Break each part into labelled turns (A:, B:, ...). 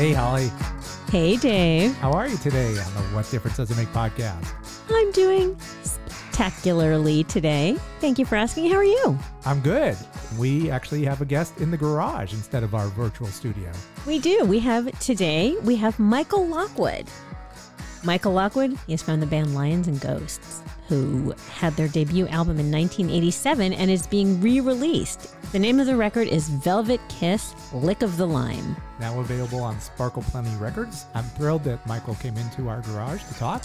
A: Hey, Holly.
B: Hey, Dave.
A: How are you today on the What Difference Does It Make podcast?
B: I'm doing spectacularly today. Thank you for asking. How are you?
A: I'm good. We actually have a guest in the garage instead of our virtual studio.
B: We do. We have today, we have Michael Lockwood. Michael Lockwood he is from the band Lions and Ghosts, who had their debut album in 1987 and is being re released. The name of the record is Velvet Kiss Lick of the Lime.
A: Now available on Sparkle Plenty Records. I'm thrilled that Michael came into our garage to talk.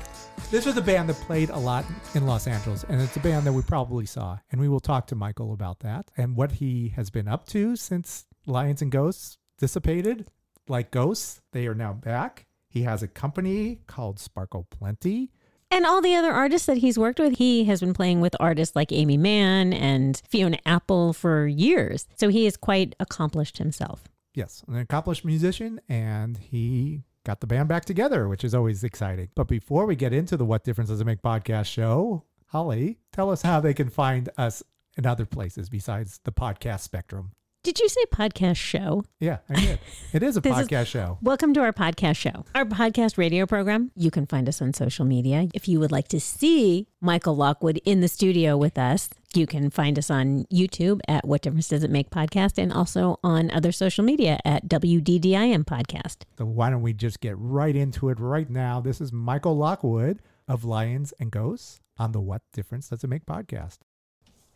A: This was a band that played a lot in Los Angeles, and it's a band that we probably saw. And we will talk to Michael about that and what he has been up to since Lions and Ghosts dissipated. Like ghosts, they are now back. He has a company called Sparkle Plenty.
B: And all the other artists that he's worked with, he has been playing with artists like Aimee Mann and Fiona Apple for years. So he is quite accomplished himself.
A: Yes, an accomplished musician, and he got the band back together, which is always exciting. But before we get into the What Difference Does It Make podcast show, Holly, tell us how they can find us in other places besides the podcast spectrum.
B: Did you say podcast show?
A: Yeah, I did. It is a
B: This is-
A: podcast show.
B: Welcome to our podcast show, our podcast radio program. You can find us on social media. If you would like to see Michael Lockwood in the studio with us, you can find us on YouTube at What Difference Does It Make Podcast and also on other social media at WDDIM Podcast.
A: So why don't we just get right into it right now? This is Michael Lockwood of Lions and Ghosts on the What Difference Does It Make podcast.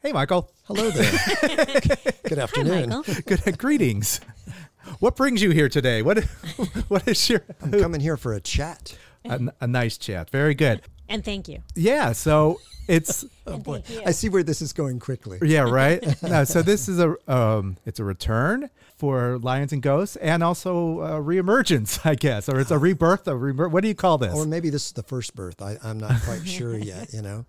A: Hey, Michael.
C: Hello there. Good afternoon.
B: Michael.
A: Good greetings. What brings you here today? What what is your
C: I'm coming here for a chat.
A: a, a nice chat? Very good.
B: And thank you.
A: Yeah. So it's
C: Oh boy,
B: thank you.
C: I see where this is going quickly.
A: yeah right. No, so this is a um, it's a return for Lions and Ghosts and also a reemergence, I guess, or it's a rebirth. A rebirth. What do you call this?
C: Or maybe this is the first birth. I, I'm not quite sure yet, you know.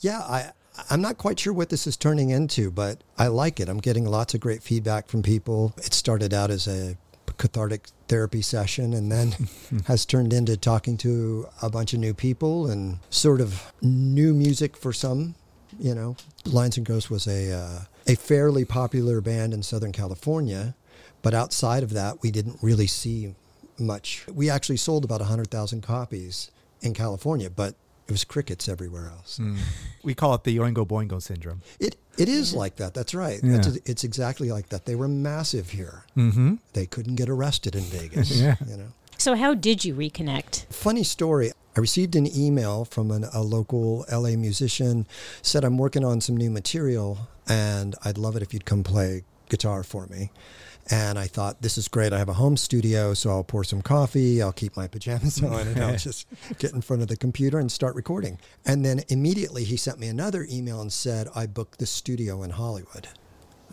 C: Yeah, I I'm not quite sure what this is turning into, but I like it. I'm getting lots of great feedback from people. It started out as a cathartic therapy session and then has turned into talking to a bunch of new people and sort of new music for some you know lions and ghosts was a uh, a fairly popular band in southern california but outside of that we didn't really see much we actually sold about 100000 copies in california but it was crickets everywhere else
A: Mm. We call it the Oingo Boingo syndrome.
C: it it is like that that's right
A: Yeah.
C: it's, it's exactly like that they were massive here
A: Mm-hmm.
C: they couldn't get arrested in vegas
A: Yeah.
C: you know
B: So, how did you reconnect?
C: Funny story. I received an email from an, a local LA musician, said I'm working on some new material and I'd love it if you'd come play guitar for me. And I thought, this is great. I have a home studio, so I'll pour some coffee, I'll keep my pajamas mm-hmm. on, and I'll just get in front of the computer and start recording. And then immediately he sent me another email and said, I booked the studio in Hollywood.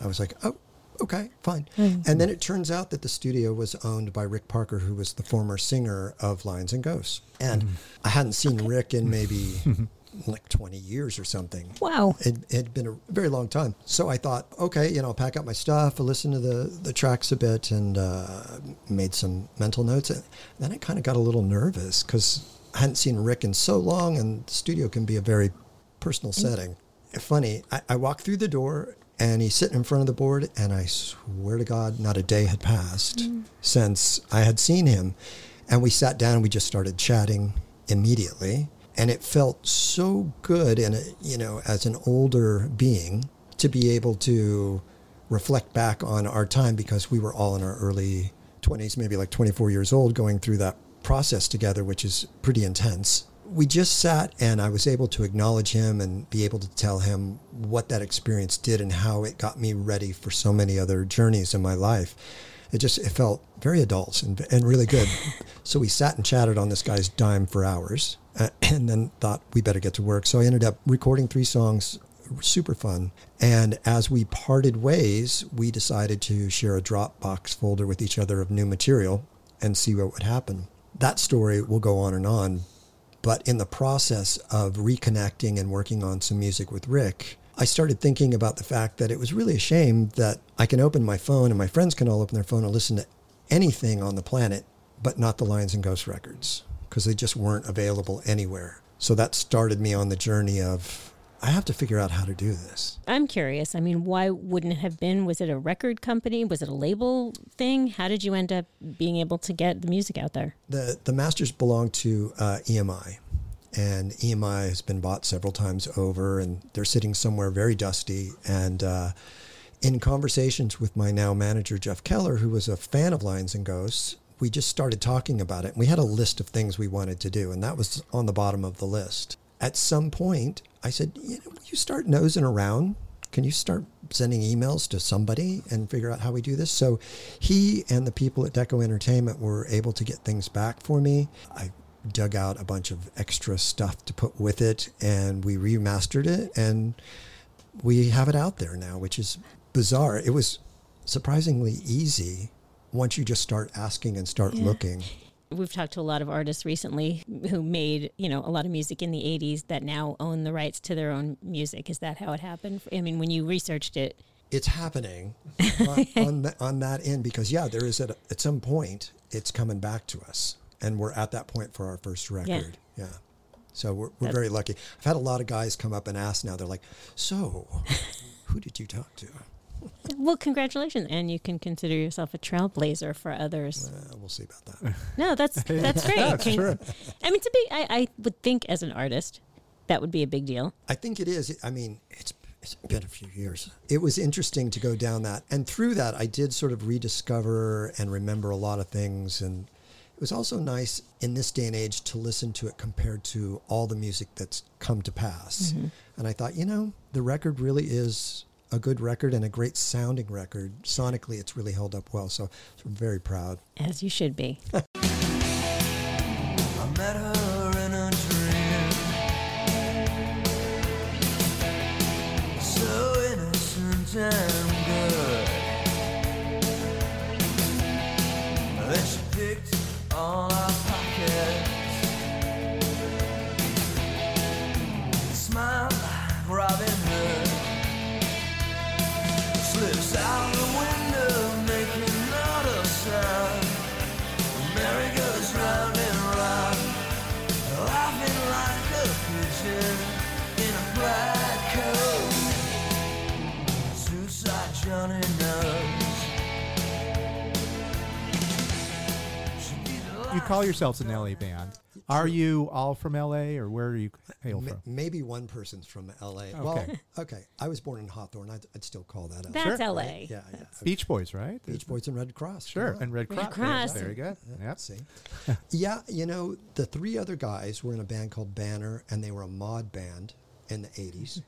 C: I was like, oh, okay, fine. Hmm. And then it turns out that the studio was owned by Rick Parker, who was the former singer of Lions and Ghosts. And mm-hmm. I hadn't seen Rick in maybe like 20 years or something.
B: Wow.
C: It had been a very long time. So I thought, okay, you know, I'll pack up my stuff, I'll listen to the, the tracks a bit, and uh, made some mental notes. And then I kind of got a little nervous because I hadn't seen Rick in so long, and the studio can be a very personal setting. Funny, I, I walked through the door, and he's sitting in front of the board, and I swear to God, not a day had passed since I had seen him. And we sat down and we just started chatting immediately. And it felt so good, and you know, as an older being, to be able to reflect back on our time because we were all in our early 20s, maybe like 24 years old, going through that process together, which is pretty intense. We just sat and I was able to acknowledge him and be able to tell him what that experience did and how it got me ready for so many other journeys in my life. It just it felt very adult and, and really good. so we sat and chatted on this guy's dime for hours, uh, and then thought we better get to work. So I ended up recording three songs, super fun. And as we parted ways, we decided to share a Dropbox folder with each other of new material and see what would happen. That story will go on and on. But in the process of reconnecting and working on some music with Rick, I started thinking about the fact that it was really a shame that I can open my phone and my friends can all open their phone and listen to anything on the planet, but not the Lions and Ghosts records because they just weren't available anywhere. So that started me on the journey of I have to figure out how to do this.
B: I'm curious. I mean, why wouldn't it have been? Was it a record company? Was it a label thing? How did you end up being able to get the music out there?
C: The the masters belong to uh, EMI, and EMI has been bought several times over, and they're sitting somewhere very dusty. And uh, in conversations with my now manager Jeff Keller, who was a fan of Lions and Ghosts, we just started talking about it. And we had a list of things we wanted to do, and that was on the bottom of the list. At some point, I said, "You know, you start nosing around. Can you start sending emails to somebody and figure out how we do this?" So, he and the people at Deco Entertainment were able to get things back for me. I dug out a bunch of extra stuff to put with it and we remastered it and we have it out there now, which is bizarre. It was surprisingly easy once you just start asking and start yeah. looking.
B: We've talked to a lot of artists recently who made, you know, a lot of music in the 80s that now own the rights to their own music. Is that how it happened? I mean, when you researched it,
C: it's happening on, on, the, on, that end because yeah, there is at, at some point it's coming back to us and we're at that point for our first record. Yeah. yeah. So we're, we're very lucky. I've had a lot of guys come up and ask now. They're like, "So, who did you talk to?"
B: Well, congratulations, and you can consider yourself a trailblazer for others.
C: Uh, we'll see about that.
B: No, that's that's great.
A: that's
B: can,
A: true.
B: I mean, to be, I, I would think as an artist, that would be a big deal.
C: I think it is. I mean, it's it's been a few years. It was interesting to go down that, and through that, I did sort of rediscover and remember a lot of things and it was also nice in this day and age to listen to it compared to all the music that's come to pass. Mm-hmm. And I thought, you know, the record really is a good record and a great sounding record. Sonically, it's really held up well. So, so I'm very proud.
B: As you should be.
A: you call yourselves an LA band. Are you all from LA or where are you hail from?
C: Maybe one person's from LA. Okay. Well, okay. I was born in Hawthorne. I'd, I'd still call that LA.
B: That's
C: sure.
B: LA.
C: Right? Yeah, yeah.
A: Beach Boys, right?
C: Beach Boys and Redd Kross.
A: Sure. And Redd Kross.
B: Redd Kross.
A: Very good.
C: Yeah. Yep. See. yeah, you know, the three other guys were in a band called Banner and they were a mod band in the 80s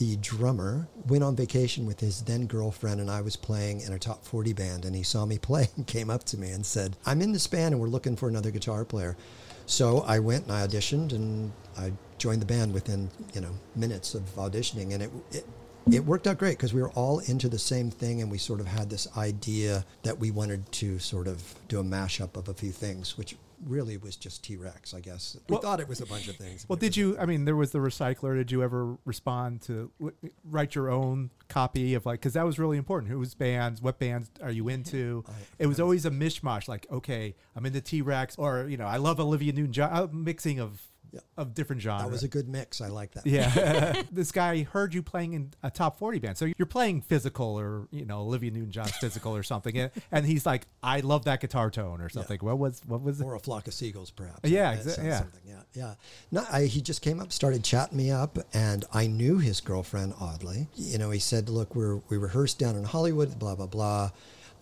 C: the drummer went on vacation with his then girlfriend and I was playing in a top 40 band and he saw me play and came up to me and said, I'm in this band and we're looking for another guitar player. So I went and I auditioned and I joined the band within, you know, minutes of auditioning and it, it it worked out great because we were all into the same thing and we sort of had this idea that we wanted to sort of do a mashup of a few things, which really was just T Rex, I guess. We well, thought it was a bunch of things.
A: Well, did you? I mean, there was the recycler. Did you ever respond to write your own copy of like? Because that was really important. Whose bands? What bands are you into? I, it was I, always a mishmash. Like, okay, I'm into T Rex, or you know, I love Olivia Newton-John. Uh, mixing of yeah. of different genres.
C: That was a good mix. I like that.
A: Yeah. this guy heard you playing in a top 40 band. So you're playing physical or, you know, Olivia Newton-John's physical or something. And he's like, I love that guitar tone or something. Yeah. What was, what was
C: it? Or a flock of seagulls, perhaps.
A: Yeah. Yeah.
C: Yeah. Yeah. No, I, he just came up, started chatting me up and I knew his girlfriend oddly, you know, he said, look, we're, we rehearsed down in Hollywood, blah, blah, blah.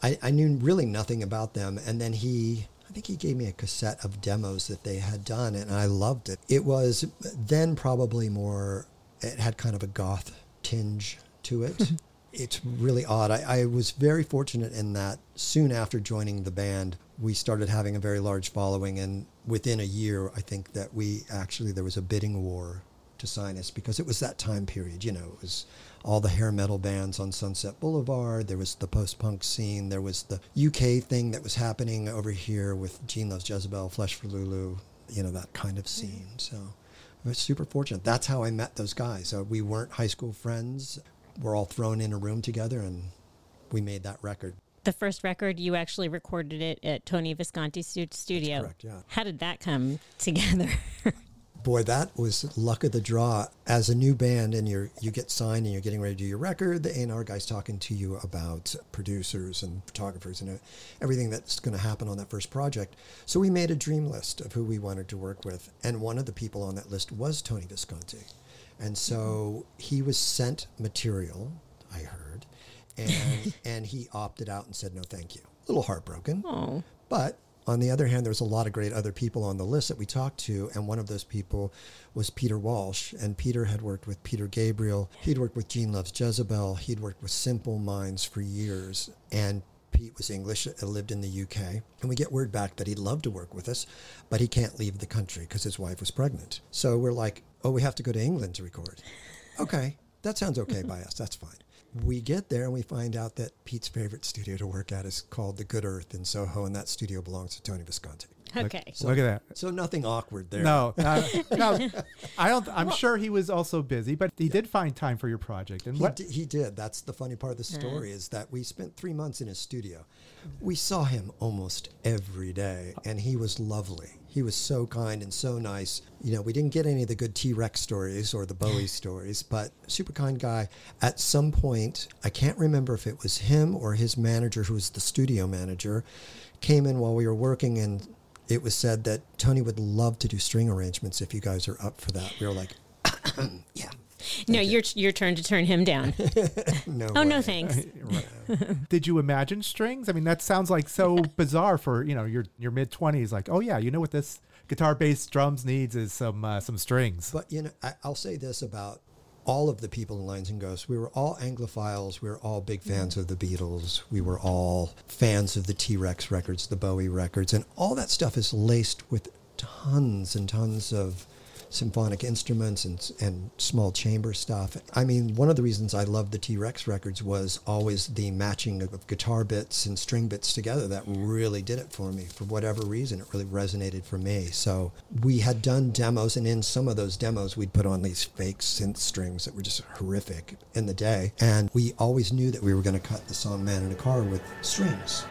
C: I, I knew really nothing about them. And then he I think he gave me a cassette of demos that they had done, and I loved it. It was then probably more, it had kind of a goth tinge to it. it's really odd. I, I was very fortunate in that soon after joining the band, we started having a very large following. And within a year, I think that we actually, there was a bidding war to sign us because it was that time period. You know, it was all the hair metal bands on Sunset Boulevard. There was the post punk scene. There was the UK thing that was happening over here with Gene Loves Jezebel, Flesh for Lulu, you know, that kind of mm. scene. So I was super fortunate. That's how I met those guys. So we weren't high school friends. We're all thrown in a room together and we made that record.
B: The first record, you actually recorded it at Tony Visconti's studio.
C: correct, yeah.
B: How did that come together?
C: boy, that was luck of the draw. As a new band, and you you get signed, and you're getting ready to do your record, the A&R guy's talking to you about producers and photographers and uh, everything that's going to happen on that first project. So we made a dream list of who we wanted to work with, and one of the people on that list was Tony Visconti, and so he was sent material. I heard, and and he opted out and said no, thank you. A little heartbroken,
B: oh,
C: but on the other hand, there's a lot of great other people on the list that we talked to, and one of those people was Peter Walsh. And Peter had worked with Peter Gabriel. He'd worked with Gene Loves Jezebel. He'd worked with Simple Minds for years. And Pete was English, uh, lived in the UK. And we get word back that he'd love to work with us, but he can't leave the country because his wife was pregnant. So we're like, oh, we have to go to England to record. Okay, that sounds okay by us. That's fine we get there and we find out that Pete's favorite studio to work at is called the Good Earth in Soho, and that studio belongs to Tony Visconti.
B: okay.
A: So, Look at that.
C: So nothing awkward there.
A: No, no, no, I don't. I'm sure he was also busy, but he did find time for your project. And
C: He,
A: what?
C: d- he did. That's the funny part of the story is that we spent three months in his studio. We saw him almost every day, and he was lovely. He was so kind and so nice. You know, we didn't get any of the good T Rex stories or the Bowie stories, but super kind guy. At some point, I can't remember if it was him or his manager, who was the studio manager, came in while we were working and it was said that Tony would love to do string arrangements if you guys are up for that. We were like, yeah.
B: No, your your turn to turn him down.
C: No.
B: oh no, thanks.
A: Did you imagine strings? I mean, that sounds like so bizarre for you know your your mid twenties. Like, oh yeah, you know what this guitar, bass, drums needs is some uh, some strings.
C: But you know, I, I'll say this about all of the people in Lions and Ghosts. We were all Anglophiles. We were all big fans of the Beatles. We were all fans of the T Rex records, the Bowie records, and all that stuff is laced with tons and tons of symphonic instruments and, and small chamber stuff. I mean, one of the reasons I loved the T Rex records was always the matching of guitar bits and string bits together. That really did it for me. For whatever reason, it really resonated for me. So we had done demos, and in some of those demos, we'd put on these fake synth strings that were just horrific in the day. And we always knew that we were going to cut the song Man in a Car with strings.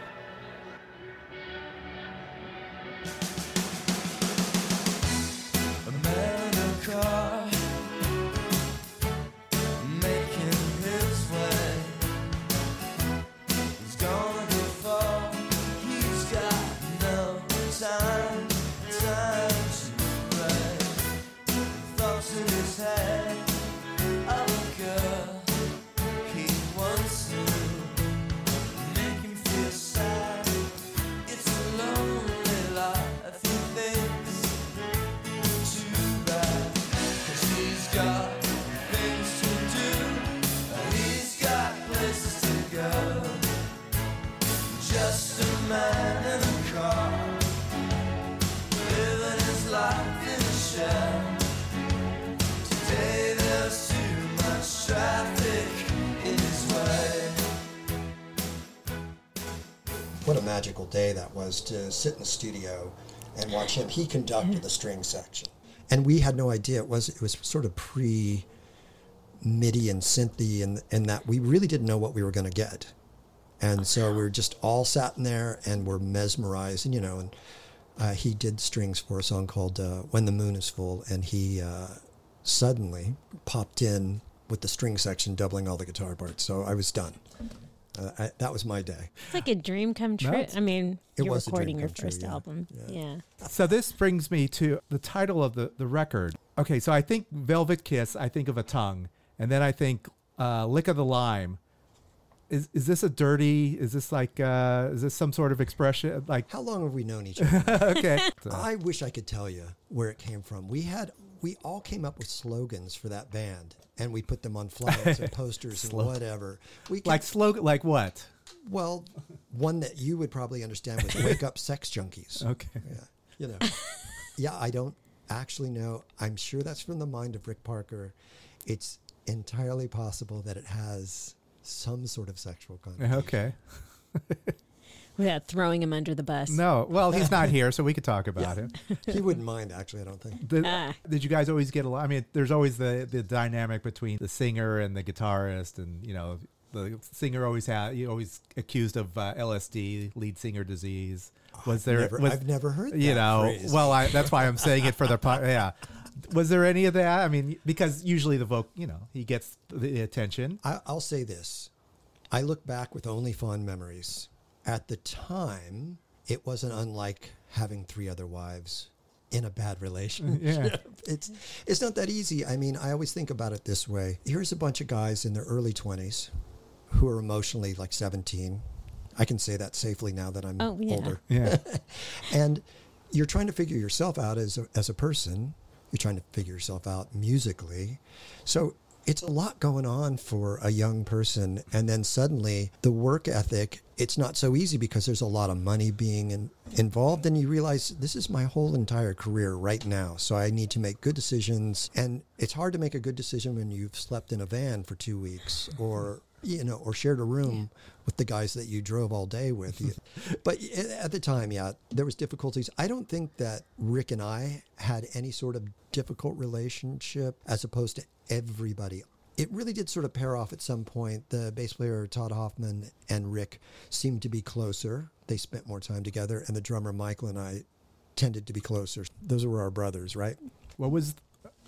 C: Day that was to sit in the studio and watch him. He conducted the string section, and we had no idea it was. It was sort of pre MIDI and synthy, and and that we really didn't know what we were going to get, and so we were just all sat in there and were mesmerized, and you know, and uh, he did strings for a song called uh, "When the Moon Is Full," and he uh, suddenly popped in with the string section, doubling all the guitar parts. So I was done. Uh, I, that was my day.
B: It's like a dream come true.
A: it's-
B: I mean, you're
C: was
B: recording your
C: come true,
B: first
C: yeah.
B: album.
C: Yeah.
B: Yeah.
A: So this brings me to the title of the the record. Okay, so I think Velvet Kiss. I think of a tongue, and then I think uh, Lick of the Lime. Is is this a dirty? Is this like uh, is this some sort of expression? Like
C: How long have we known each other?
A: okay, So-
C: I wish I could tell you where it came from. We had we all came up with slogans for that band, and we put them on flyers and posters and whatever. We
A: Like slogan, like what?
C: well, one that you would probably understand was "Wake Up, Sex Junkies."
A: Okay.
C: Yeah, you know. yeah, I don't actually know. I'm sure that's from the mind of Rick Parker. It's entirely possible that it has some sort of sexual content.
A: Okay.
B: Without throwing him under the bus.
A: No, well, he's not here, so we could talk about him.
C: he wouldn't mind, actually. I don't think.
A: Did,
B: Ah.
A: did you guys always get along? I mean, there's always the the dynamic between the singer and the guitarist, and you know, the singer always had you always accused of uh, LSD, lead singer disease. Was there?
C: Never,
A: was,
C: I've never heard that
A: you know,
C: phrase.
A: well, I, that's why I'm saying it for the po- yeah. Was there any of that? I mean, because usually the vocal, you know, he gets the attention.
C: I, I'll say this. I look back with only fond memories. At the time, it wasn't unlike having three other wives in a bad relationship.
A: Yeah.
C: It's it's not that easy. I mean, I always think about it this way. Here's a bunch of guys in their early 20s who are emotionally like 17. I can say that safely now that I'm
B: Oh, yeah.
C: older
A: Yeah,
C: and you're trying to figure yourself out as a, as a person. You're trying to figure yourself out musically. So it's a lot going on for a young person. And then suddenly the work ethic, it's not so easy because there's a lot of money being in, involved. And you realize this is my whole entire career right now. So I need to make good decisions. And it's hard to make a good decision when you've slept in a van for two weeks or you know, or shared a room with the guys that you drove all day with. But at the time, yeah, there was difficulties. I don't think that Rick and I had any sort of difficult relationship as opposed to everybody. It really did sort of pair off at some point. The bass player Todd Hoffman and Rick seemed to be closer. They spent more time together, and the drummer Michael and I tended to be closer. Those were our brothers, right?
A: What was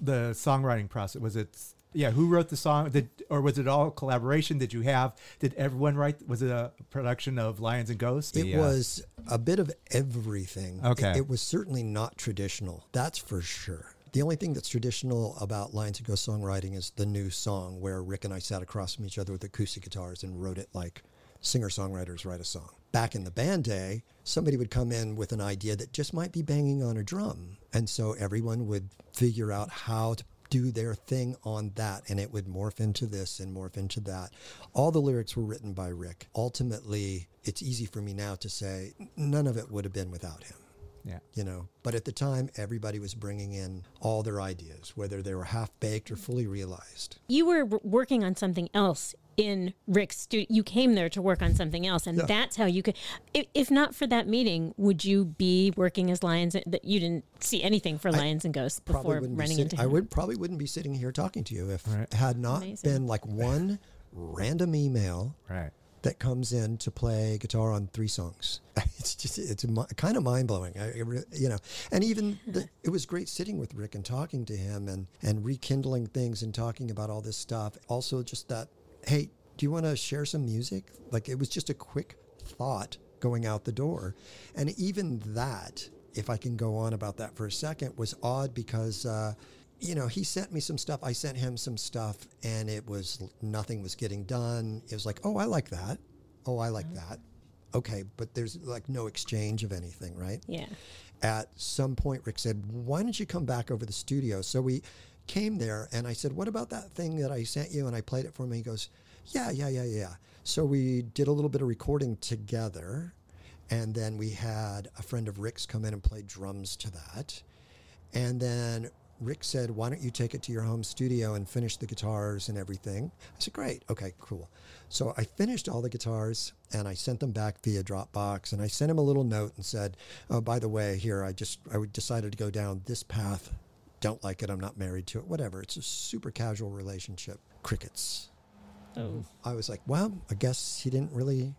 A: the songwriting process? Was it yeah? Who wrote the song? Did or was it all collaboration? Did you have? Did everyone write? Was it a production of Lions and Ghosts?
C: It
A: The, uh,
C: was a bit of everything.
A: Okay.
C: It, it was certainly not traditional. That's for sure. The only thing that's traditional about Lions and Ghost songwriting is the new song where Rick and I sat across from each other with acoustic guitars and wrote it like singer songwriters write a song. Back in the band day, somebody would come in with an idea that just might be banging on a drum. And so everyone would figure out how to do their thing on that and it would morph into this and morph into that. All the lyrics were written by Rick. Ultimately, it's easy for me now to say none of it would have been without him
A: yeah.
C: you know but at the time everybody was bringing in all their ideas whether they were half baked or fully realized
B: You were working on something else in Rick's studio. You came there to work on something else, and
C: Yeah.
B: that's how you could. If, if not for that meeting, would you be working as Lions? Uh, that you didn't see anything for Lions and Ghosts before
C: wouldn't be
B: running
C: sitting,
B: into
C: I would probably wouldn't be sitting here talking to you if
A: Right.
C: it had not
B: Amazing.
C: been like one random email
A: Right.
C: That comes in to play guitar on three songs. It's just it's kind of mind blowing. You know, and even the, it was great sitting with Rick and talking to him and and rekindling things and talking about all this stuff. Also, just that hey, do you want to share some music? Like it was just a quick thought going out the door, and even that. If I can go on about that for a second, was odd because uh, you know, he sent me some stuff. I sent him some stuff, and it was nothing was getting done. It was like, oh, I like that. Oh, I like mm-hmm. that. Okay, but there's like no exchange of anything, right?
B: Yeah.
C: At some point, Rick said, why don't you come back over the studio? So we came there, and I said, what about that thing that I sent you? And I played it for him. He goes, yeah, yeah, yeah, yeah. So we did a little bit of recording together, and then we had a friend of Rick's come in and play drums to that. And then Rick said, Why don't you take it to your home studio and finish the guitars and everything? I said, Great. Okay, cool. So I finished all the guitars and I sent them back via Dropbox. And I sent him a little note and said, Oh, by the way, here, I just I decided to go down this path. Don't like it. I'm not married to it. Whatever. It's a super casual relationship. Crickets.
B: Oh.
C: I was like, well, I guess he didn't really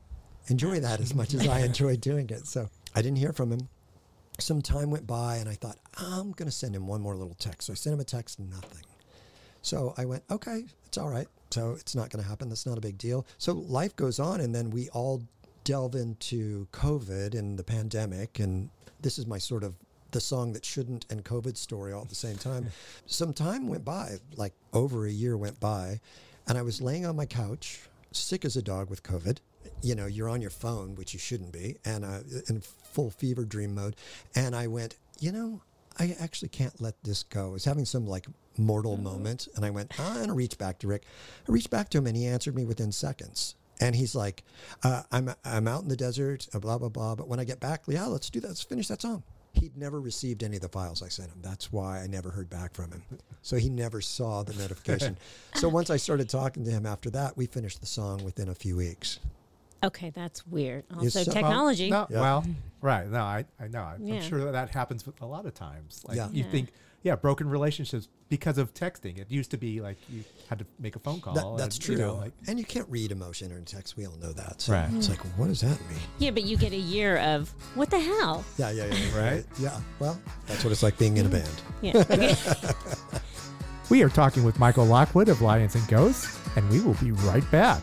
C: enjoy that as much as I enjoyed doing it. So I didn't hear from him. Some time went by and I thought, I'm going to send him one more little text. So I sent him a text, nothing. So I went, okay, it's all right. So it's not going to happen. That's not a big deal. So life goes on. And then we all delve into COVID and the pandemic. And this is my sort of the song that shouldn't and COVID story all at the same time. Some time went by, like over a year went by. And I was laying on my couch, sick as a dog with COVID. You know, you're on your phone, which you shouldn't be, and uh, in full fever dream mode. And I went, you know, I actually can't let this go. I was having some like mortal moment, and I went, I'm gonna reach back to Rick. I reached back to him, and he answered me within seconds. And he's like, uh, I'm I'm out in the desert, uh, blah blah blah. But when I get back, yeah, let's do that. Let's finish that song. He'd never received any of the files I sent him. That's why I never heard back from him. So he never saw the notification. so once I started talking to him after that, we finished the song within a few weeks.
B: Okay, that's weird. Also,
C: so-
B: technology.
A: No,
C: Yeah.
A: Well, right. No, I, I know. I'm
B: Yeah.
A: sure that, that happens a lot of times. Like
C: Yeah.
A: you
B: Yeah.
A: think, yeah, broken relationships because of texting. It used to be like you had to make a phone call.
C: That, that's
A: and,
C: true.
A: You know, like,
C: and you can't read emotion in text. We all know that. So
A: Right.
C: it's like, what does that mean?
B: Yeah, but you get a year of what the hell?
C: Yeah, yeah, yeah. yeah,
A: Right.
C: Yeah. Well, that's what it's like being in a mm. band.
B: Yeah. Okay.
A: we are talking with Michael Lockwood of Lions and Ghosts, and we will be right back.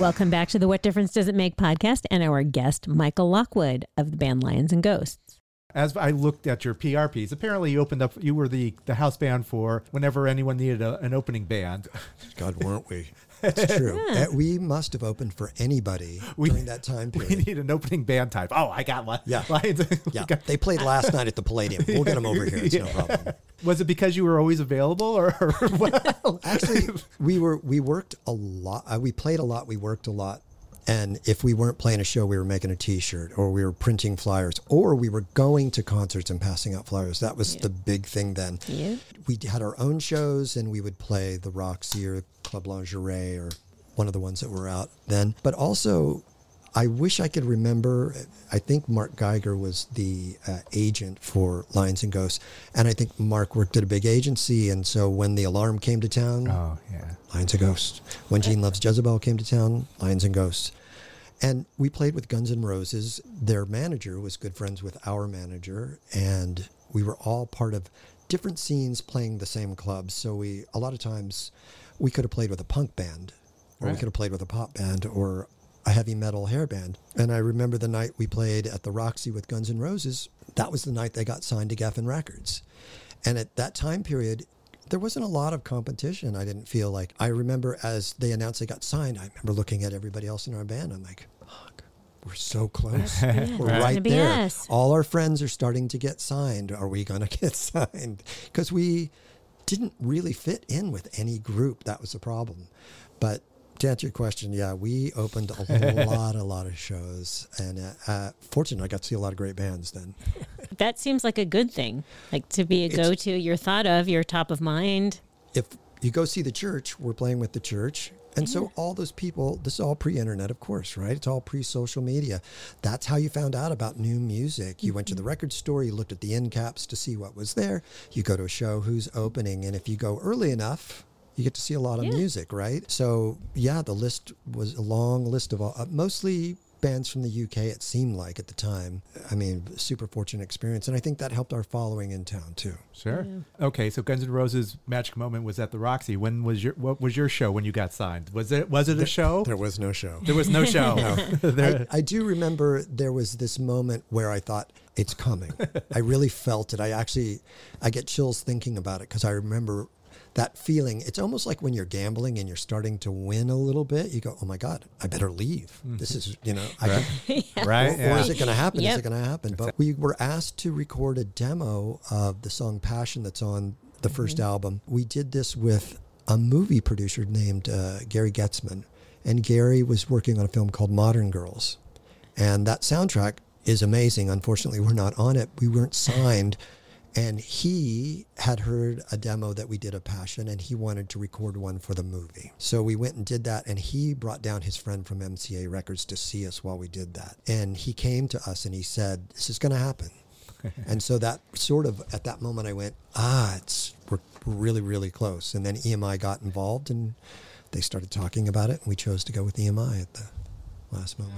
B: Welcome back to the What Difference Does It Make podcast and our guest, Michael Lockwood of the band Lions and Ghosts.
A: As I looked at your PRPs, apparently you opened up. You were the the house band for whenever anyone needed a, an opening band.
C: God, weren't we? It's true. Uh, we must have opened for anybody
A: We-
C: during that time period.
A: We need an opening band type. Oh, I got one.
C: Yeah.
A: Lions.
C: yeah,
A: got-
C: they played last night at the Palladium. We'll get them over here. It's no problem.
A: Was it because you were always available, or, or what?
C: Actually, we were we worked a lot. Uh, we played a lot. We worked a lot. And if we weren't playing a show, we were making a T-shirt, or we were printing flyers, or we were going to concerts and passing out flyers. That was the big thing then.
B: Yeah.
C: We had our own shows, and we would play the Roxy or Club Lingerie or one of the ones that were out then. But also, I wish I could remember. I think Marc Geiger was the uh, agent for Lions and Ghosts, and I think Mark worked at a big agency. And so when the alarm came to town,
A: oh yeah.
C: Lions and Ghosts. When Gene Loves Jezebel came to town, Lions and Ghosts. And we played with Guns N' Roses. Their manager was good friends with our manager, and we were all part of different scenes playing the same clubs. So we, a lot of times, we could have played with a punk band, or we could have played with a pop band, or a heavy metal hair band. And I remember the night we played at the Roxy with Guns N' Roses. That was the night they got signed to Geffen Records. And at that time period, there wasn't a lot of competition. I didn't feel like. I remember as they announced they got signed, I remember looking at everybody else in our band. I'm like, fuck, we're so close. we're right there.
B: us.
C: All our friends are starting to get signed. Are we going to get signed? Because we didn't really fit in with any group. That was the problem. But to answer your question, yeah, we opened a lot, a lot of shows, and uh, uh, fortunately, I got to see a lot of great bands then.
B: That seems like a good thing. Like to be a
C: It's-
B: go to, you're thought of, you're top of mind.
C: if you go see the church, we're playing with the church. And so all those people, this is all pre-internet, of course, right? It's all pre-social media. That's how you found out about new music. You went to the record store, you looked at the end caps to see what was there. You go to a show, who's opening, and if you go early enough, you get to see a lot of
B: Yeah.
C: music, right? So yeah, the list was a long list of all, uh, mostly bands from the UK. It seemed like at the time. I mean, super fortunate experience, and I think that helped our following in town too.
A: Sure. Okay, so Guns N' Roses' magic moment was at the Roxy. When was your what was your show when you got signed? Was it was it a show?
C: There was no show.
A: There was no show. There-
C: I, I do remember there was this moment where I thought it's coming. I really felt it. I actually, I get chills thinking about it because I remember that feeling. It's almost like when you're gambling and you're starting to win a little bit. You go, "Oh my god, I better leave. This is, you know, I can,
A: right?
C: or, or is it going to happen? Is it going to happen? But we were asked to record a demo of the song Passion that's on the 1st album. We did this with a movie producer named uh, Gary Goetzman. And Gary was working on a film called Modern Girls. And that soundtrack is amazing. Unfortunately, we're not on it. We weren't signed. And he had heard a demo that we did of Passion and he wanted to record one for the movie. So we went and did that. And he brought down his friend from MCA Records to see us while we did that. And he came to us and he said, This is going to happen. and so that sort of at that moment I went, ah, it's we're, we're really really close. And then EMI got involved and they started talking about it, and we chose to go with EMI at the last moment.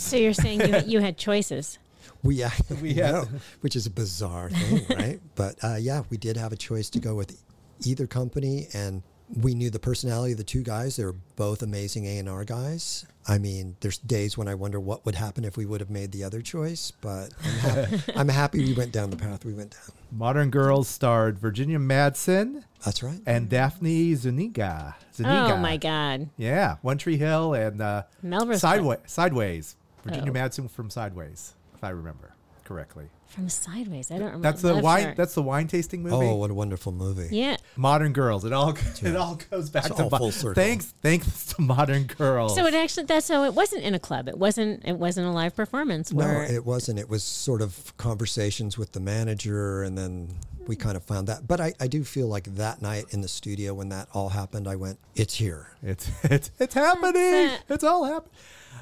A: Magic of movies.
B: So you're saying you, you had choices.
C: We, uh,
A: We
C: know,
A: had-
C: which is a bizarre thing, right? But uh, yeah, we did have a choice to go with either company, and we knew the personality of the two guys. They were both amazing A and R guys. I mean, there's days when I wonder what would happen if we would have made the other choice, but I'm, happy, I'm happy we went down the path we went down.
A: Modern Girls starred Virginia Madsen
C: That's right.
A: and Daphne Zuniga. Zuniga.
B: Oh my God.
A: Yeah, One Tree Hill and uh,
B: Melrose
A: Sideways. Sideways. Virginia
B: Oh.
A: Madsen from Sideways, if I remember correctly.
B: From Sideways. I don't remember.
A: That's the
B: I'm
A: wine.
B: sure.
A: That's the wine tasting movie.
C: Oh, what a wonderful movie.
B: yeah.
A: Modern Girls. It all it all goes back
C: It's
A: to
C: all
A: mo-
C: full circle.
A: Thanks, thanks to Modern Girls.
B: So it actually that's so it wasn't in a club. It wasn't it wasn't a live performance
C: No, it wasn't. It was sort of conversations with the manager, and then we hmm. kind of found that. But I, I do feel like that night in the studio when that all happened, I went, "It's here."
A: It's it's it's happening. It's all happening.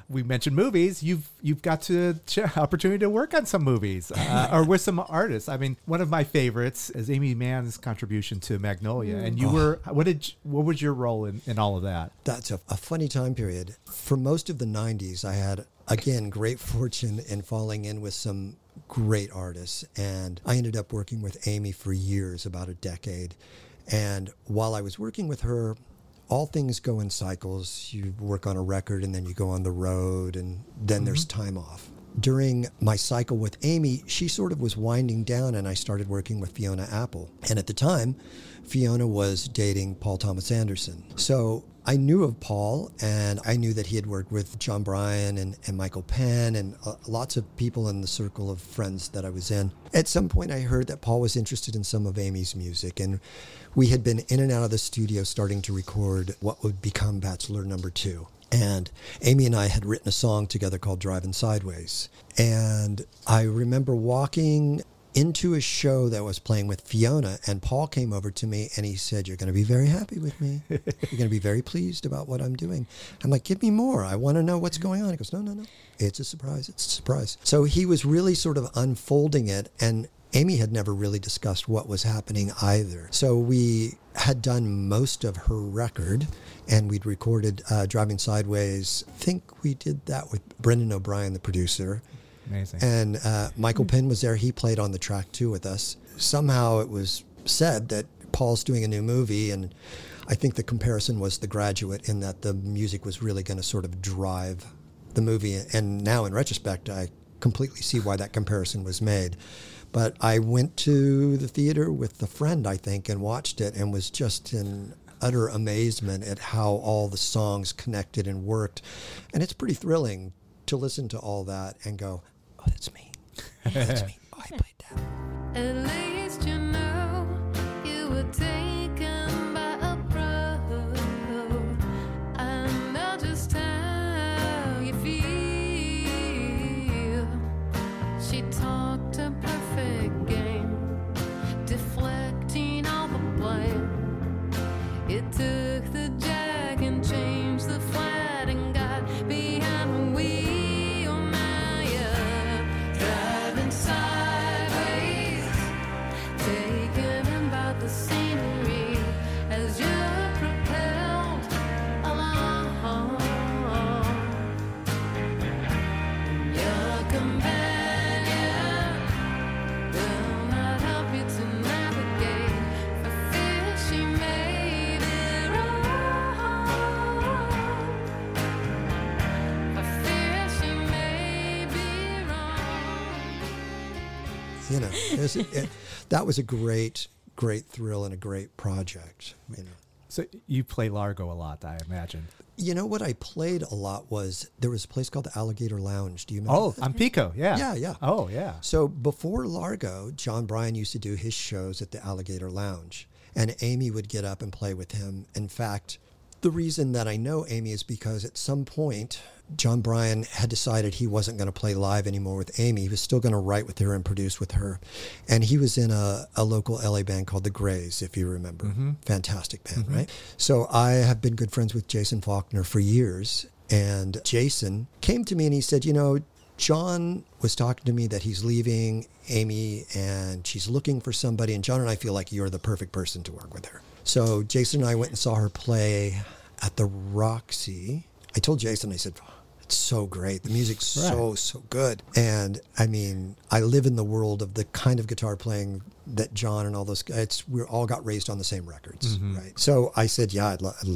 A: We mentioned movies. You've you've got to ch- opportunity to work on some movies uh, or with some artists. I mean, one of my favorites is Aimee Mann's contribution to Magnolia, and you were what did what was your role in, in all of that?
C: That's a, a funny time period. For most of the 90s, I had, again, great fortune in falling in with some great artists. And I ended up working with Aimee for years, about a decade. And while I was working with her, all things go in cycles. You work on a record and then you go on the road, and then there's time off. During my cycle with Aimee, she sort of was winding down, and I started working with Fiona Apple. And at the time, Fiona was dating Paul Thomas Anderson. So I knew of Paul, and I knew that he had worked with Jon Brion and, and Michael Penn and uh, lots of people in the circle of friends that I was in. At some point, I heard that Paul was interested in some of Aimee's music, and we had been in and out of the studio starting to record what would become Bachelor number two. And Aimee and I had written a song together called Driving Sideways. And I remember walking into a show that was playing with Fiona, and Paul came over to me and he said, You're going to be very happy with me. You're going to be very pleased about what I'm doing. I'm like, Give me more. I want to know what's going on. He goes, No, no, no. It's a surprise. It's a surprise. So he was really sort of unfolding it. And Aimee had never really discussed what was happening either. So we had done most of her record and we'd recorded uh, Driving Sideways. I think we did that with Brendan O'Brien, the producer.
A: Amazing.
C: And uh, Michael Penn was there. He played on the track too with us. Somehow it was said that Paul's doing a new movie, and I think the comparison was The Graduate in that the music was really going to sort of drive the movie. And now, in retrospect, I completely see why that comparison was made. But I went to the theater with a friend, I think, and watched it and was just in utter amazement at how all the songs connected and worked. And it's pretty thrilling to listen to all that and go, oh, that's me. That's me. Oh, I played that.
D: You know, it
C: was- it- that was a great, great thrill and a great project. You know.
A: so you play Largo a lot, I imagine.
C: You know what I played a lot was there was a place called the Alligator Lounge. Do you remember?
A: Oh,
C: that?
A: I'm Pico. Yeah.
C: Yeah, yeah.
A: Oh, yeah.
C: So before Largo, Jon Brion used to do his shows at the Alligator Lounge, and Aimee would get up and play with him. In fact, the reason that I know Aimee is because at some point, Jon Brion had decided he wasn't going to play live anymore with Aimee. He was still going to write with her and produce with her. And he was in a, a local LA band called The Grays, if you remember. Mm-hmm. Fantastic band, mm-hmm. right? So I have been good friends with Jason Falkner for years. And Jason came to me and he said, You know, John was talking to me that he's leaving Aimee and she's looking for somebody. And John and I feel like you're the perfect person to work with her. So Jason and I went and saw her play at the Roxy. I told Jason, I said, "Oh, it's so great. The music's so, so good. And I mean, I live in the world of the kind of guitar playing that John and all those guys, we all got raised on the same records, mm-hmm. right? So I said, yeah, I'd, lo- I'd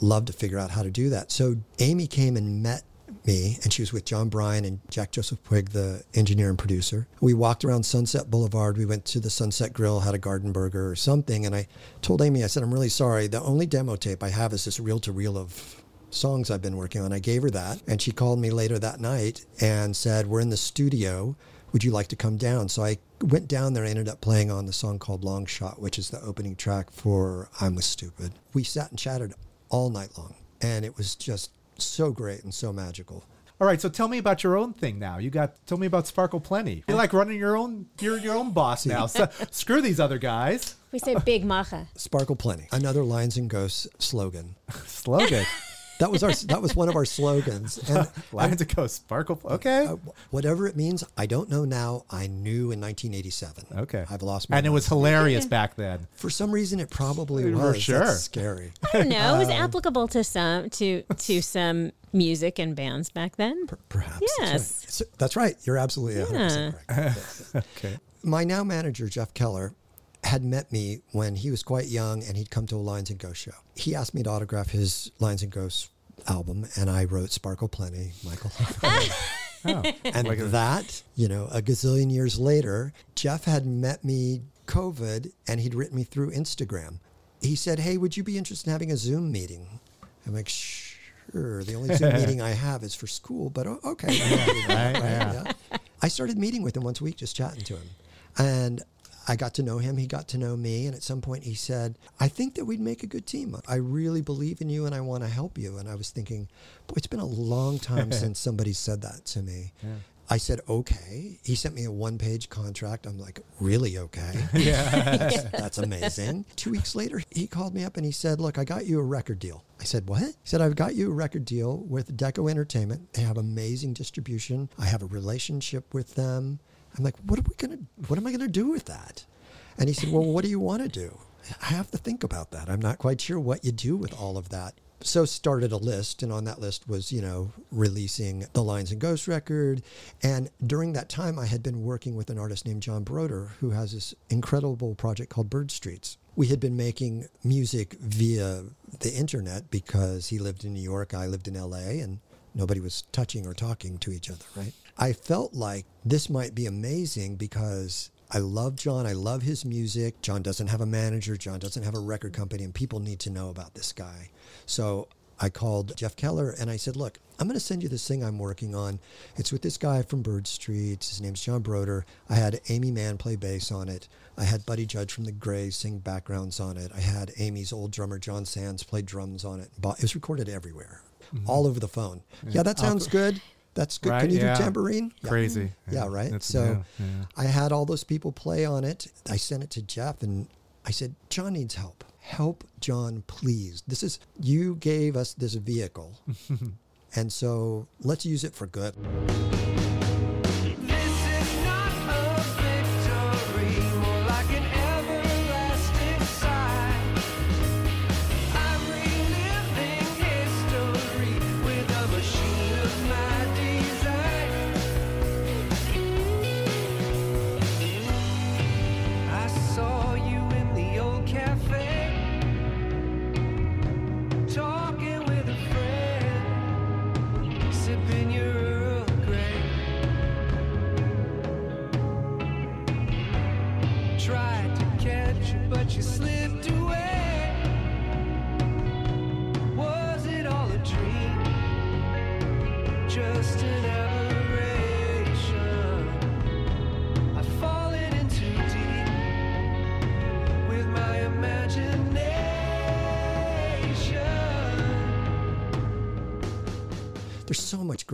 C: love to figure out how to do that. So Aimee came and met me, and she was with Jon Brion and Jack Joseph Puig, the engineer and producer. We walked around Sunset Boulevard. We went to the Sunset Grill, had a garden burger or something, and I told Aimee, I said, I'm really sorry. The only demo tape I have is this reel to reel of songs I've been working on. I gave her that, and she called me later that night and said, We're in the studio. Would you like to come down? So I went down there. I ended up playing on the song called Long Shot, which is the opening track for I'm With Stupid. We sat and chatted all night long, and it was just so great and so magical.
A: All right, so tell me about your own thing now. You got tell me about Sparkle Plenty. You're like running your own. You're your own boss now. So, screw these other guys.
B: We say Big Macha.
C: Sparkle Plenty, another Lions and Ghosts slogan.
A: Slogan.
C: That was our that was one of our slogans. And
A: Lions of Coast. Sparkle. Okay.
C: uh, whatever it means, I don't know now. I knew in 1987.
A: Okay.
C: I've lost my
A: And it was hilarious back then.
C: For some reason, it probably
A: For
C: was.
A: sure.
C: That's scary.
B: I don't know. It was applicable to some to to some music and bands back then.
C: Perhaps.
B: Yes.
C: That's right. That's right. You're absolutely 100% correct.
A: Okay.
C: My now manager, Jeff Keller, had met me when he was quite young and he'd come to a Lions and Ghosts show. He asked me to autograph his Lions and Ghosts album and I wrote Sparkle Plenty, Michael.
A: Oh.
C: and that, you know, a gazillion years later, Jeff had met me COVID and he'd written me through Instagram. He said, Hey, would you be interested in having a Zoom meeting? I'm like, Sure. The only Zoom meeting I have is for school, but okay. I'm happy with that,
A: Right, yeah.
C: yeah. I started meeting with him once a week, just chatting to him. And I got to know him. He got to know me. And at some point, he said, I think that we'd make a good team. I really believe in you and I want to help you. And I was thinking, boy, it's been a long time since somebody said that to me. I said, okay. He sent me a one page contract. I'm like, really okay? that's, that's amazing. Two weeks later, he called me up and he said, look, I got you a record deal. I said, what? He said, I've got you a record deal with Deko Entertainment. They have amazing distribution. I have a relationship with them. I'm like, what are we gonna? What am I gonna do with that? And he said, well, what do you want to do? I have to think about that. I'm not quite sure what you do with all of that. So started a list, and on that list was, you know, releasing the Lions and Ghost record. And during that time, I had been working with an artist named John Brodeur, who has this incredible project called Bird Streets. We had been making music via the internet because he lived in New York, I lived in LA, and nobody was touching or talking to each other, right? I felt like this might be amazing because I love John. I love his music. John doesn't have a manager. John doesn't have a record company, and people need to know about this guy. So I called Jeff Keller and I said, Look, I'm going to send you this thing I'm working on. It's with this guy from Bird Street. His name's John Brodeur. I had Aimee Mann play bass on it. I had Buddy Judge from the Grays sing backgrounds on it. I had Aimee's old drummer, John Sands, play drums on it. It was recorded everywhere, mm-hmm. all over the phone. Yeah, that sounds good. That's good.
A: Right,
C: Can you
A: yeah.
C: do tambourine? Yeah.
A: Crazy.
C: Yeah, right.
A: That's-
C: so
A: yeah, yeah.
C: I had all those people play on it. I sent it to Jeff and I said, John needs help. Help John, please. This is, you gave us this vehicle. and so let's use it for good.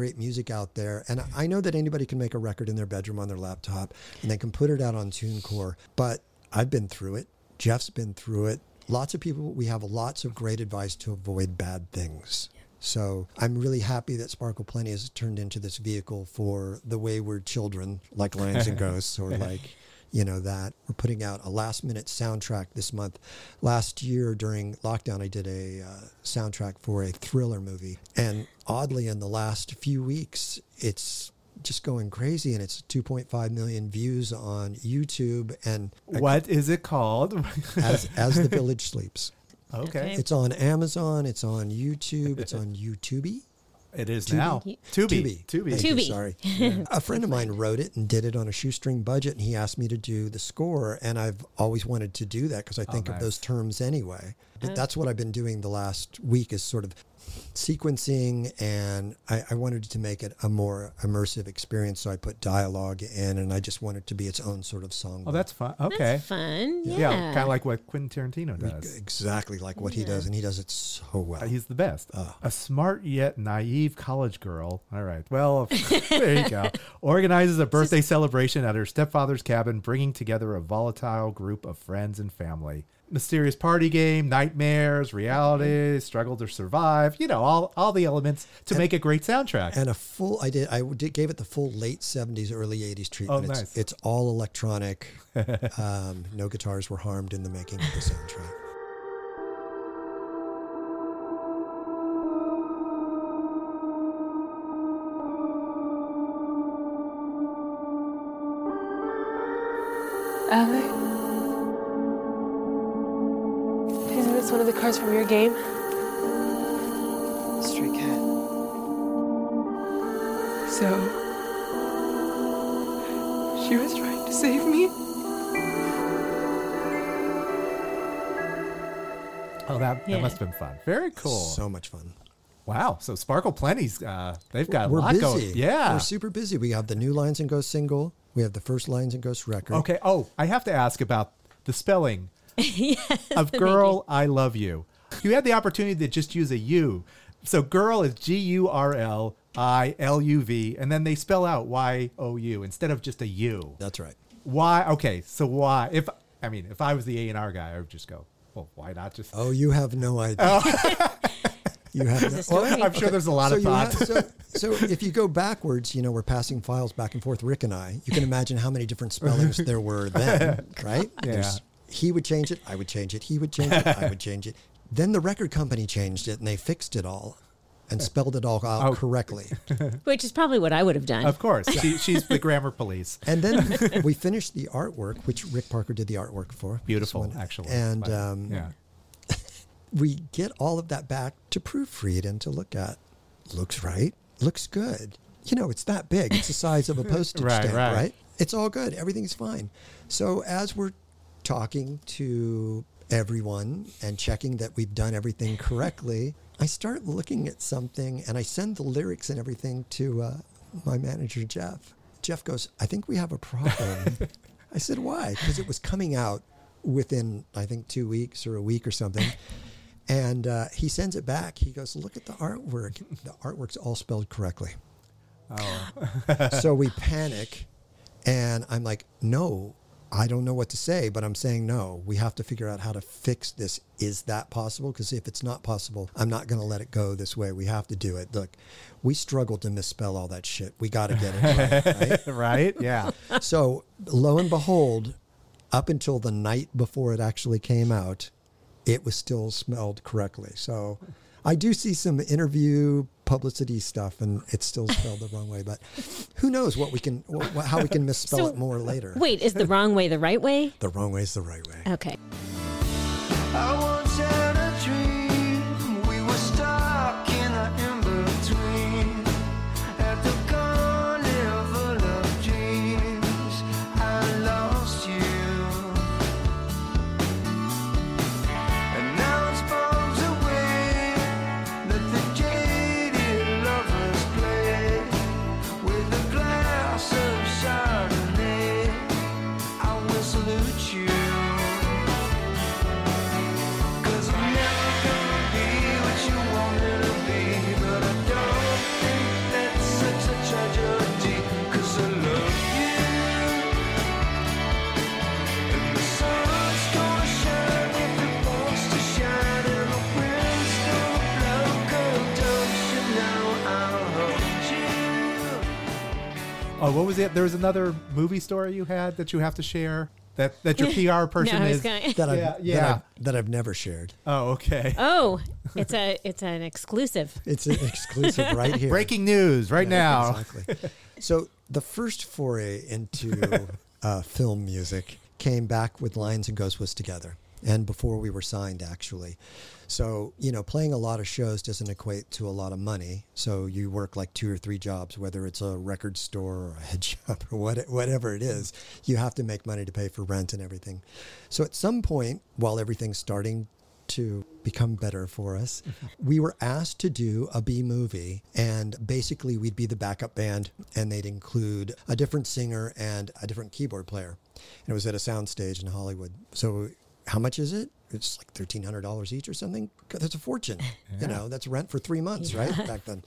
C: Great music out there. And I know that anybody can make a record in their bedroom on their laptop and they can put it out on TuneCore. But I've been through it. Jeff's been through it. Lots of people, we have lots of great advice to avoid bad things. So I'm really happy that Sparkle Plenty has turned into this vehicle for the wayward children like Lions and Ghosts or like you know that we're putting out a last minute soundtrack this month last year during lockdown i did a uh, soundtrack for a thriller movie and oddly in the last few weeks it's just going crazy and it's 2.5 million views on youtube and
A: What is it called?
C: as as the village sleeps
A: okay.
C: it's on amazon it's on youtube it's on youtube
A: It is
C: Tubi?
A: now. Tubi.
C: Tubi.
A: Tubi.
C: Thank you,
B: Tubi.
C: sorry. a friend of mine wrote it and did it on a shoestring budget, and he asked me to do the score. And I've always wanted to do that because I think
A: Oh, nice.
C: of those terms anyway. But oh. that's what I've been doing the last week is sort of sequencing, and I, I wanted to make it a more immersive experience. So I put dialogue in, and I just wanted it to be its own sort of song.
A: Oh, that's fun. Okay.
B: That's fun. Yeah.
A: yeah, kind of like what Quentin Tarantino does.
C: exactly like what he does, and he does it so well.
A: Uh, He's the best.
C: Ah.
A: A smart yet naive college girl. All right. Well, there you go. Organizes a birthday celebration at her stepfather's cabin, bringing together a volatile group of friends and family. Mysterious party game, nightmares, reality, struggle to survive. You know, all, all the elements to make a great soundtrack.
C: and a full i did i did, gave it the full late 70s early 80s treatment
A: Oh, nice.
C: it's, it's all electronic um, no guitars were harmed in the making of the soundtrack
E: Alec? One of the cards from your game?
F: Stray cat.
E: So. She was trying to save me?
A: oh, that,
B: Yeah.
A: that must have been fun. Very cool.
C: so much fun
A: wow. So Sparkle Plenty's, uh, they've got a
C: we're
A: lot
C: busy
A: going. Yeah.
C: we're super busy we have the new lions and ghosts single we have the first lions and ghosts record
A: Okay. Oh, I have to ask about the spelling of girl, I love you. You had the opportunity to just use a U. So girl is G U R L I L U V, and then they spell out Y O U instead of just a U.
C: that's right
A: Why? Okay. So why? If I mean, if I was the A and R guy, I would just go, well, why not just?
C: oh you have no idea oh. you have no,
B: story.
A: I'm sure there's a lot
C: so
A: of
C: you have,
A: thought.
C: so So if you go backwards, you know, we're passing files back and forth, Rick and I. You can imagine how many different spellings there were then, right?
A: Yeah.
C: He would change it, I would change it, he would change it, I would change it. Then the record company changed it and they fixed it all and spelled it all out
A: Oh.
C: correctly.
B: Which is probably what I would have done.
A: Of course, she, she's the grammar police.
C: And then we finished the artwork, which Rick Parker did the artwork for.
A: Beautiful,
C: one.
A: actually.
C: And
A: But,
C: um,
A: yeah,
C: we get all of that back to proofread and to look at. Looks right. Looks good. You know, it's that big. It's the size of a postage
A: Right,
C: stamp,
A: right.
C: right. It's all good. Everything's fine. So as we're talking to everyone and checking that we've done everything correctly, I start looking at something and I send the lyrics and everything to uh, my manager Jeff. Jeff goes, "I think we have a problem." I said, "Why?" Because it was coming out within I think two weeks or a week or something. And uh, he sends it back. He goes, "Look at the artwork. The artwork's all spelled correctly." Oh. so we panic, and I'm like, "No, I don't know what to say, but I'm saying no. We have to figure out how to fix this. Is that possible? Because if it's not possible, I'm not going to let it go this way. We have to do it. Look, we struggled to misspell all that shit. We got to get it right." right?
A: right? Yeah.
C: so lo and behold, up until the night before it actually came out, it was still smelled correctly. So I do see some interview publicity stuff, and it's still spelled the wrong way. But who knows what we can, wh- wh- how we can misspell
B: So-
C: it more later.
B: Wait, is the wrong way the right way?
C: The wrong way is the right way.
B: Okay.
A: Oh, what was it? There was another movie story you had that you have to share. That that your PR person
B: no,
A: is.
B: gonna-
C: That I've,
A: Yeah,
C: That. I've, that I've never shared.
A: Oh, okay.
B: Oh, it's a it's an exclusive.
C: It's an exclusive right here.
A: Breaking news right
C: Yeah,
A: now.
C: Exactly. so the first foray into uh, film music came back with Lions and Ghost was together, and before we were signed, actually. So you know, playing a lot of shows doesn't equate to a lot of money. So you work like two or three jobs, whether it's a record store or a head shop or what, whatever it is. You have to make money to pay for rent and everything. So at some point, while everything's starting to become better for us. Mm-hmm. We were asked to do a B movie, and basically we'd be the backup band, and they'd include a different singer and a different keyboard player. And it was at a soundstage in Hollywood. So, how much is it? It's like thirteen hundred dollars each or something. That's a fortune. You know, that's rent for three months, right? Back then,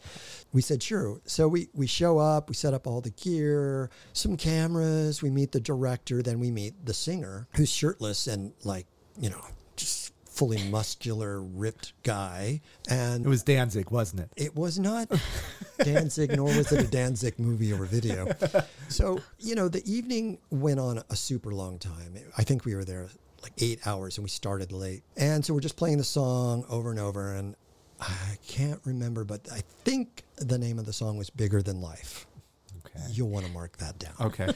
C: we said sure. So we we show up, we set up all the gear, some cameras. We meet the director, then we meet the singer, who's shirtless and like you know just fully muscular, ripped guy. And
A: It was Danzig, wasn't it?
C: it was not Danzig, nor was it a Danzig movie or video. So, you know, the evening went on a super long time. I think we were there like eight hours and we started late. And so we're just playing the song over and over. And I can't remember, but I think the name of the song was Bigger Than Life.
A: Okay.
C: You'll want to mark that down.
A: Okay.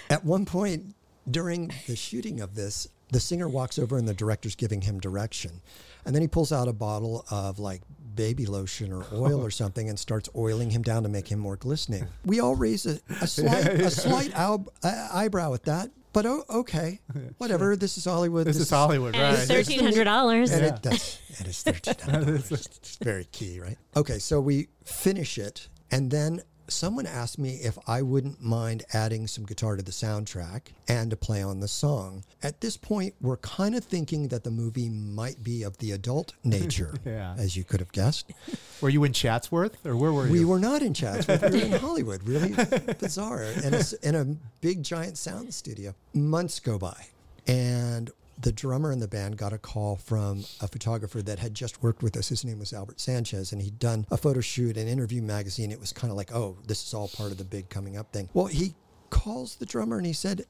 C: At one point during the shooting of this, the singer walks over and the director's giving him direction. And then he pulls out a bottle of like baby lotion or oil or something and starts oiling him down to make him more glistening. We all raise a, a slight, a slight uh, eyebrow at that, but oh, okay, whatever. This is Hollywood.
A: This is Hollywood,
B: And it's
A: right?
B: thirteen hundred dollars.
C: And it, that's, it is $13. it's very key, right? Okay, so we finish it, and then someone asked me if I wouldn't mind adding some guitar to the soundtrack and to play on the song. At this point, we're kind of thinking that the movie might be of the adult nature,
A: Yeah.
C: as you could have guessed.
A: Were you in Chatsworth, or where were
C: We
A: you?
C: We were not in Chatsworth. We were in Hollywood. Really bizarre. And in a big giant sound studio. Months go by, and the drummer in the band got a call from a photographer that had just worked with us. His name was Albert Sanchez, and he'd done a photo shoot and interview magazine. It was kind of like, oh, this is all part of the big coming up thing. Well, he calls the drummer and he said,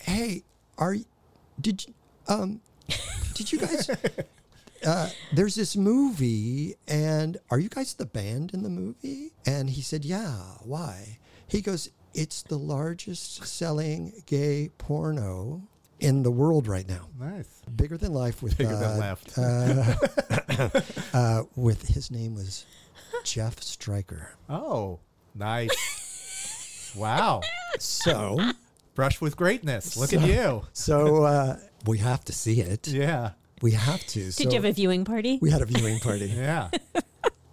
C: "Hey, are y- did you um did you guys uh, there's this movie, and are you guys the band in the movie? And he said, Yeah, why? He goes, It's the largest selling gay porno in the world right now.
A: Nice.
C: Bigger than life with
A: Bigger
C: uh,
A: than left.
C: uh, uh, with his name was Jeff Stryker.
A: Oh, nice. wow.
C: So,
A: Brush with greatness. Look
C: So-
A: at you.
C: so uh, we have to see it.
A: Yeah.
C: We have to.
B: Did
C: so
B: you have a viewing party?
C: we had a viewing party.
A: Yeah.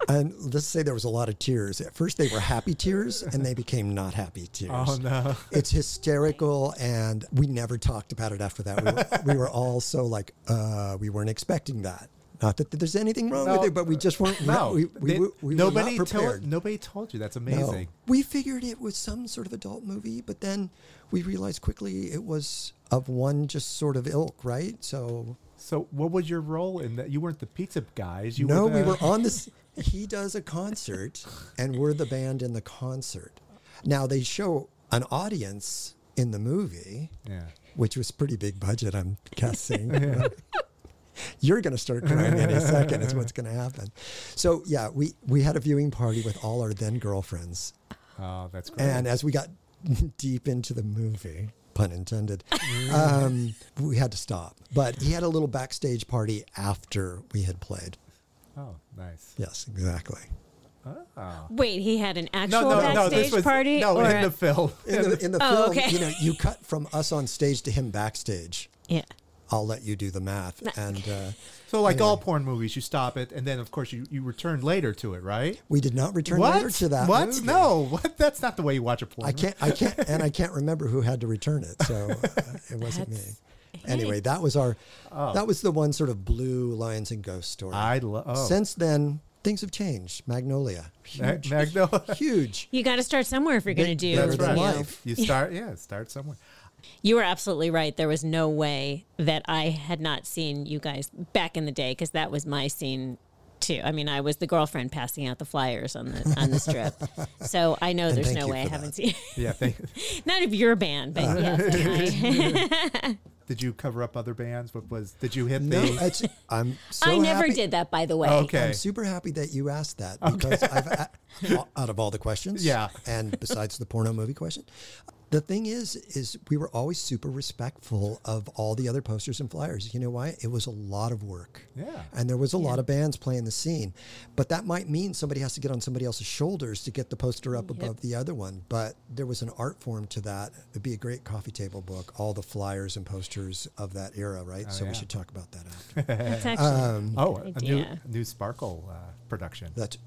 C: And let's say there was a lot of tears. At first, they were happy tears, and they became not happy tears.
A: Oh no.
C: It's hysterical, and we never talked about it after that. We were, we were all so like, uh, we weren't expecting that. Not that there's anything wrong with it, but we just weren't.
A: No.
C: we, we,
A: They-
C: we, we
A: nobody
C: were not prepared.
A: told nobody told you. That's
C: No.
A: amazing.
C: We figured it was some sort of adult movie, but then we realized quickly it was of one just sort of ilk, right? So
A: So what was your role in that? You weren't the pizza guys. You
C: no,
A: were the,
C: we were on this. He does a concert, and we're the band in the concert. Now they show an audience in the movie,
A: Yeah.
C: which was pretty big budget. I'm guessing. You're going to start crying any second. Is what's going to happen. So yeah, we we had a viewing party with all our then girlfriends,
A: Oh, that's great.
C: and as we got deep into the movie. Pun intended. Um, we had to stop, but he had a little backstage party after we had played.
A: Oh, nice.
C: Yes, exactly.
A: Oh.
B: Wait, he had an actual
A: no, no.
B: backstage
A: This was
B: party?
A: no
B: or
A: in
B: a-
A: the film.
C: In the, in the
B: Oh,
C: film,
B: okay.
C: you know, you cut from us on stage to him backstage.
B: yeah.
C: I'll let you do the math. And uh,
A: So like all porn movies, you stop it, and then of course you, you return later to it, right?
C: we did not return
A: what?
C: later to that.
A: What?
C: movie.
A: No. What? That's not the way you watch a porn.
C: I can't. I can't. And I can't remember who had to return it. So uh, it wasn't me.
B: That's-
C: Anyway, that was our.
A: Oh.
C: That was the one sort of blue lions and ghosts story.
A: I love. Oh.
C: Since then, things have changed. Magnolia,
A: Ma-
C: huge,
A: Magnolia.
C: huge.
B: You got to start somewhere if you're going to do
C: better
A: That's
B: you
A: right.
C: life.
A: You start. Yeah. Start somewhere.
B: You were absolutely right. There was no way that I had not seen you guys back in the day because that was my scene too. I mean, I was the girlfriend passing out the flyers on the on the strip. So I know
C: And
B: there's no way I
C: for
B: haven't
C: that.
B: seen.
A: Yeah. Thank, you.
B: Not of your band, but uh-huh. yes. I,
A: did you cover up other bands? What was? Did you hit
C: No,
A: the?
C: I'm. So
B: I never
C: happy-
B: did that, by the way.
A: Okay.
C: I'm super happy that you asked that because I've out of all the questions,
A: Yeah.
C: and besides the porno movie question, the thing is, is we were always super respectful of all the other posters and flyers. You know why? It was a lot of work.
A: Yeah.
C: And there was a lot of bands playing the scene, but that might mean somebody has to get on somebody else's shoulders to get the poster up above the other one. But there was an art form to that. It'd be a great coffee table book, all the flyers and posters of that era, right? so
A: yeah.
C: we should talk about that after.
B: That's actually
C: Um,
A: oh, a new new Sparkle uh, production.
C: that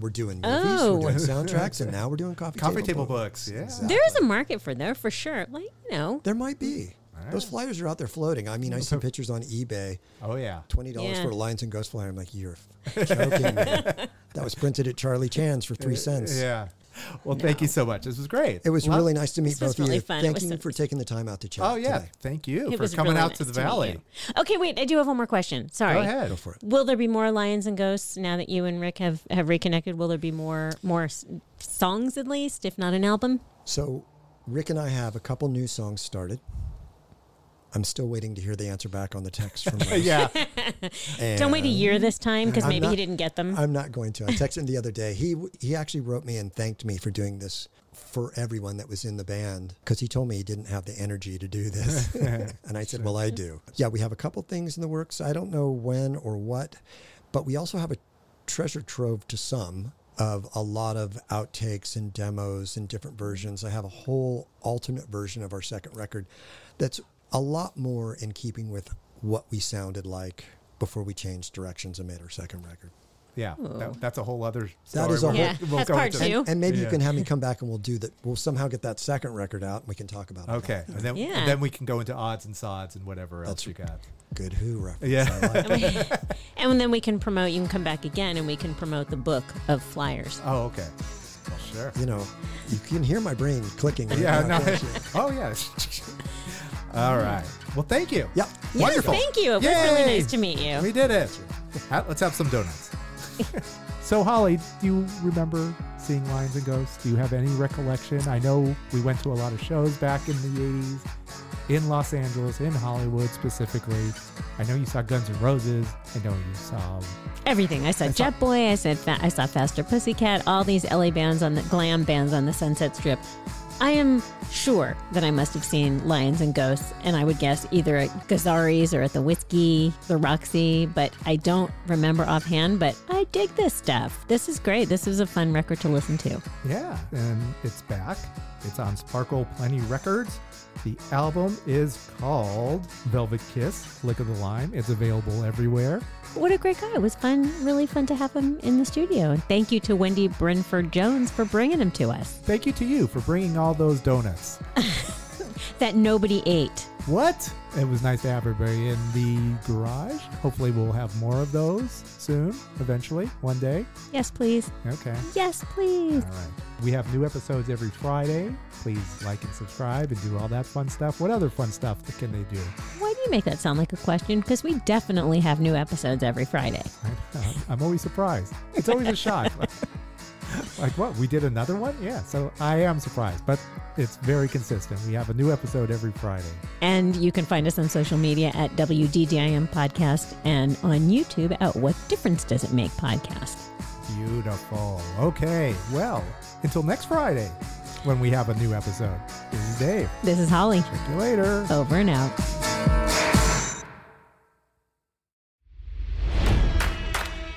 C: we're doing movies,
B: Oh.
C: we're doing oh. soundtracks, and now we're doing coffee,
A: Coffee table
C: books.
A: books. Yeah.
C: Exactly.
B: there is a market for there for sure. Like you know,
C: There might be. Mm. Those flyers are out there floating. I mean, I see pictures on eBay.
A: Oh yeah.
C: Twenty dollars
B: Yeah.
C: for a Lions and Ghost flyer. I'm like, you're joking me. That was printed at Charlie Chan's for three cents.
A: Yeah. Well, thank you so much. This was great.
C: It was
A: Love-
C: really nice to meet
B: This was
C: both of you.
B: fun.
C: Thank you
B: so-
C: for taking the time out to chat.
A: Oh yeah.
C: today.
A: Thank you
B: it
A: for coming
B: really
A: out
B: nice
A: to the
B: meet
A: valley.
B: Okay, wait. I do have one more question. Sorry.
A: Go ahead.
C: Go for it.
B: Will there be more Lions and Ghosts now that you and Rick have, have reconnected? Will there be more more s- songs at least, if not an album?
C: So, Rick and I have a couple new songs started. I'm still waiting to hear the answer back on the text from Russ.
A: Yeah.
B: Don't wait a year this time because
C: I'm
B: maybe he didn't get them.
C: I'm not going to. I texted him the other day. He he actually wrote me and thanked me for doing this for everyone that was in the band because he told me he didn't have the energy to do this. and I said, "Well, I do." Yeah, we have a couple things in the works. I don't know when or what, but we also have a treasure trove to some of a lot of outtakes and demos and different versions. I have a whole alternate version of our second record that's a lot more in keeping with what we sounded like before we changed directions and made our second record.
A: Yeah. That, oh. that's a whole other.
C: That
A: story.
C: is a
A: We'll-
C: whole-
B: Yeah,
A: we'll
B: that's part two.
C: And maybe you can have me come back and we'll do that. We'll somehow get that second record out and we can talk about it.
A: Okay, and then
B: Yeah.
A: and then we can go into odds and sods and whatever else
C: That's-
A: you got.
C: Good Who reference.
A: Yeah.
C: I like it.
B: and then we can promote. You can come back again, and we can promote the book of flyers.
A: Oh, okay. Well, sure.
C: You know, you can hear my brain clicking. Right
A: Yeah.
C: now,
A: No. oh, yeah. All right. Well, thank you.
C: Yep.
B: Yes,
A: Wonderful.
B: thank you. It was
A: Yay!
B: really nice to meet you.
A: We did it. Let's have some donuts. so, Holly, do you remember seeing Lions and Ghosts? Do you have any recollection? I know we went to a lot of shows back in the 80s in Los Angeles, in Hollywood specifically. I know you saw Guns N' Roses. I know you saw.
B: Everything. I saw
A: I saw-
B: Jet Boy. I said fa- I saw Faster Pussycat. All these LA bands on the glam bands on the Sunset Strip. I am sure that I must have seen Lions and Ghosts, and I would guess either at Gazzarri's or at the Whiskey, the Roxy, but I don't remember offhand. But I dig this stuff. This is great. This is a fun record to listen to.
A: Yeah, and it's back. It's on Sparkle Plenty Records. The album is called Velvet Kiss, Lick of the Lime. It's available everywhere.
B: What a great guy. It was fun, really fun to have him in the studio. And thank you to Wendy Brinford Jones for bringing him to us.
A: Thank you to you for bringing all those donuts.
B: That nobody ate.
A: What? It was nice to have everybody in the garage. Hopefully, we'll have more of those soon, eventually, one day.
B: Yes, please.
A: Okay.
B: Yes, please.
A: All right. We have new episodes every Friday. Please like and subscribe and do all that fun stuff. What other fun stuff can they do?
B: Why do you make that sound like a question? Because we definitely have new episodes every Friday.
A: I'm always surprised. It's always a shock. like what? We did another one? Yeah. So I am surprised, but it's very consistent. We have a new episode every Friday.
B: And you can find us on social media at WDDIM Podcast and on YouTube at What Difference Does It Make Podcast.
A: Beautiful. Okay. Well, until next Friday when we have a new episode. This is Dave.
B: This is Holly.
A: Check you later.
B: Over and out.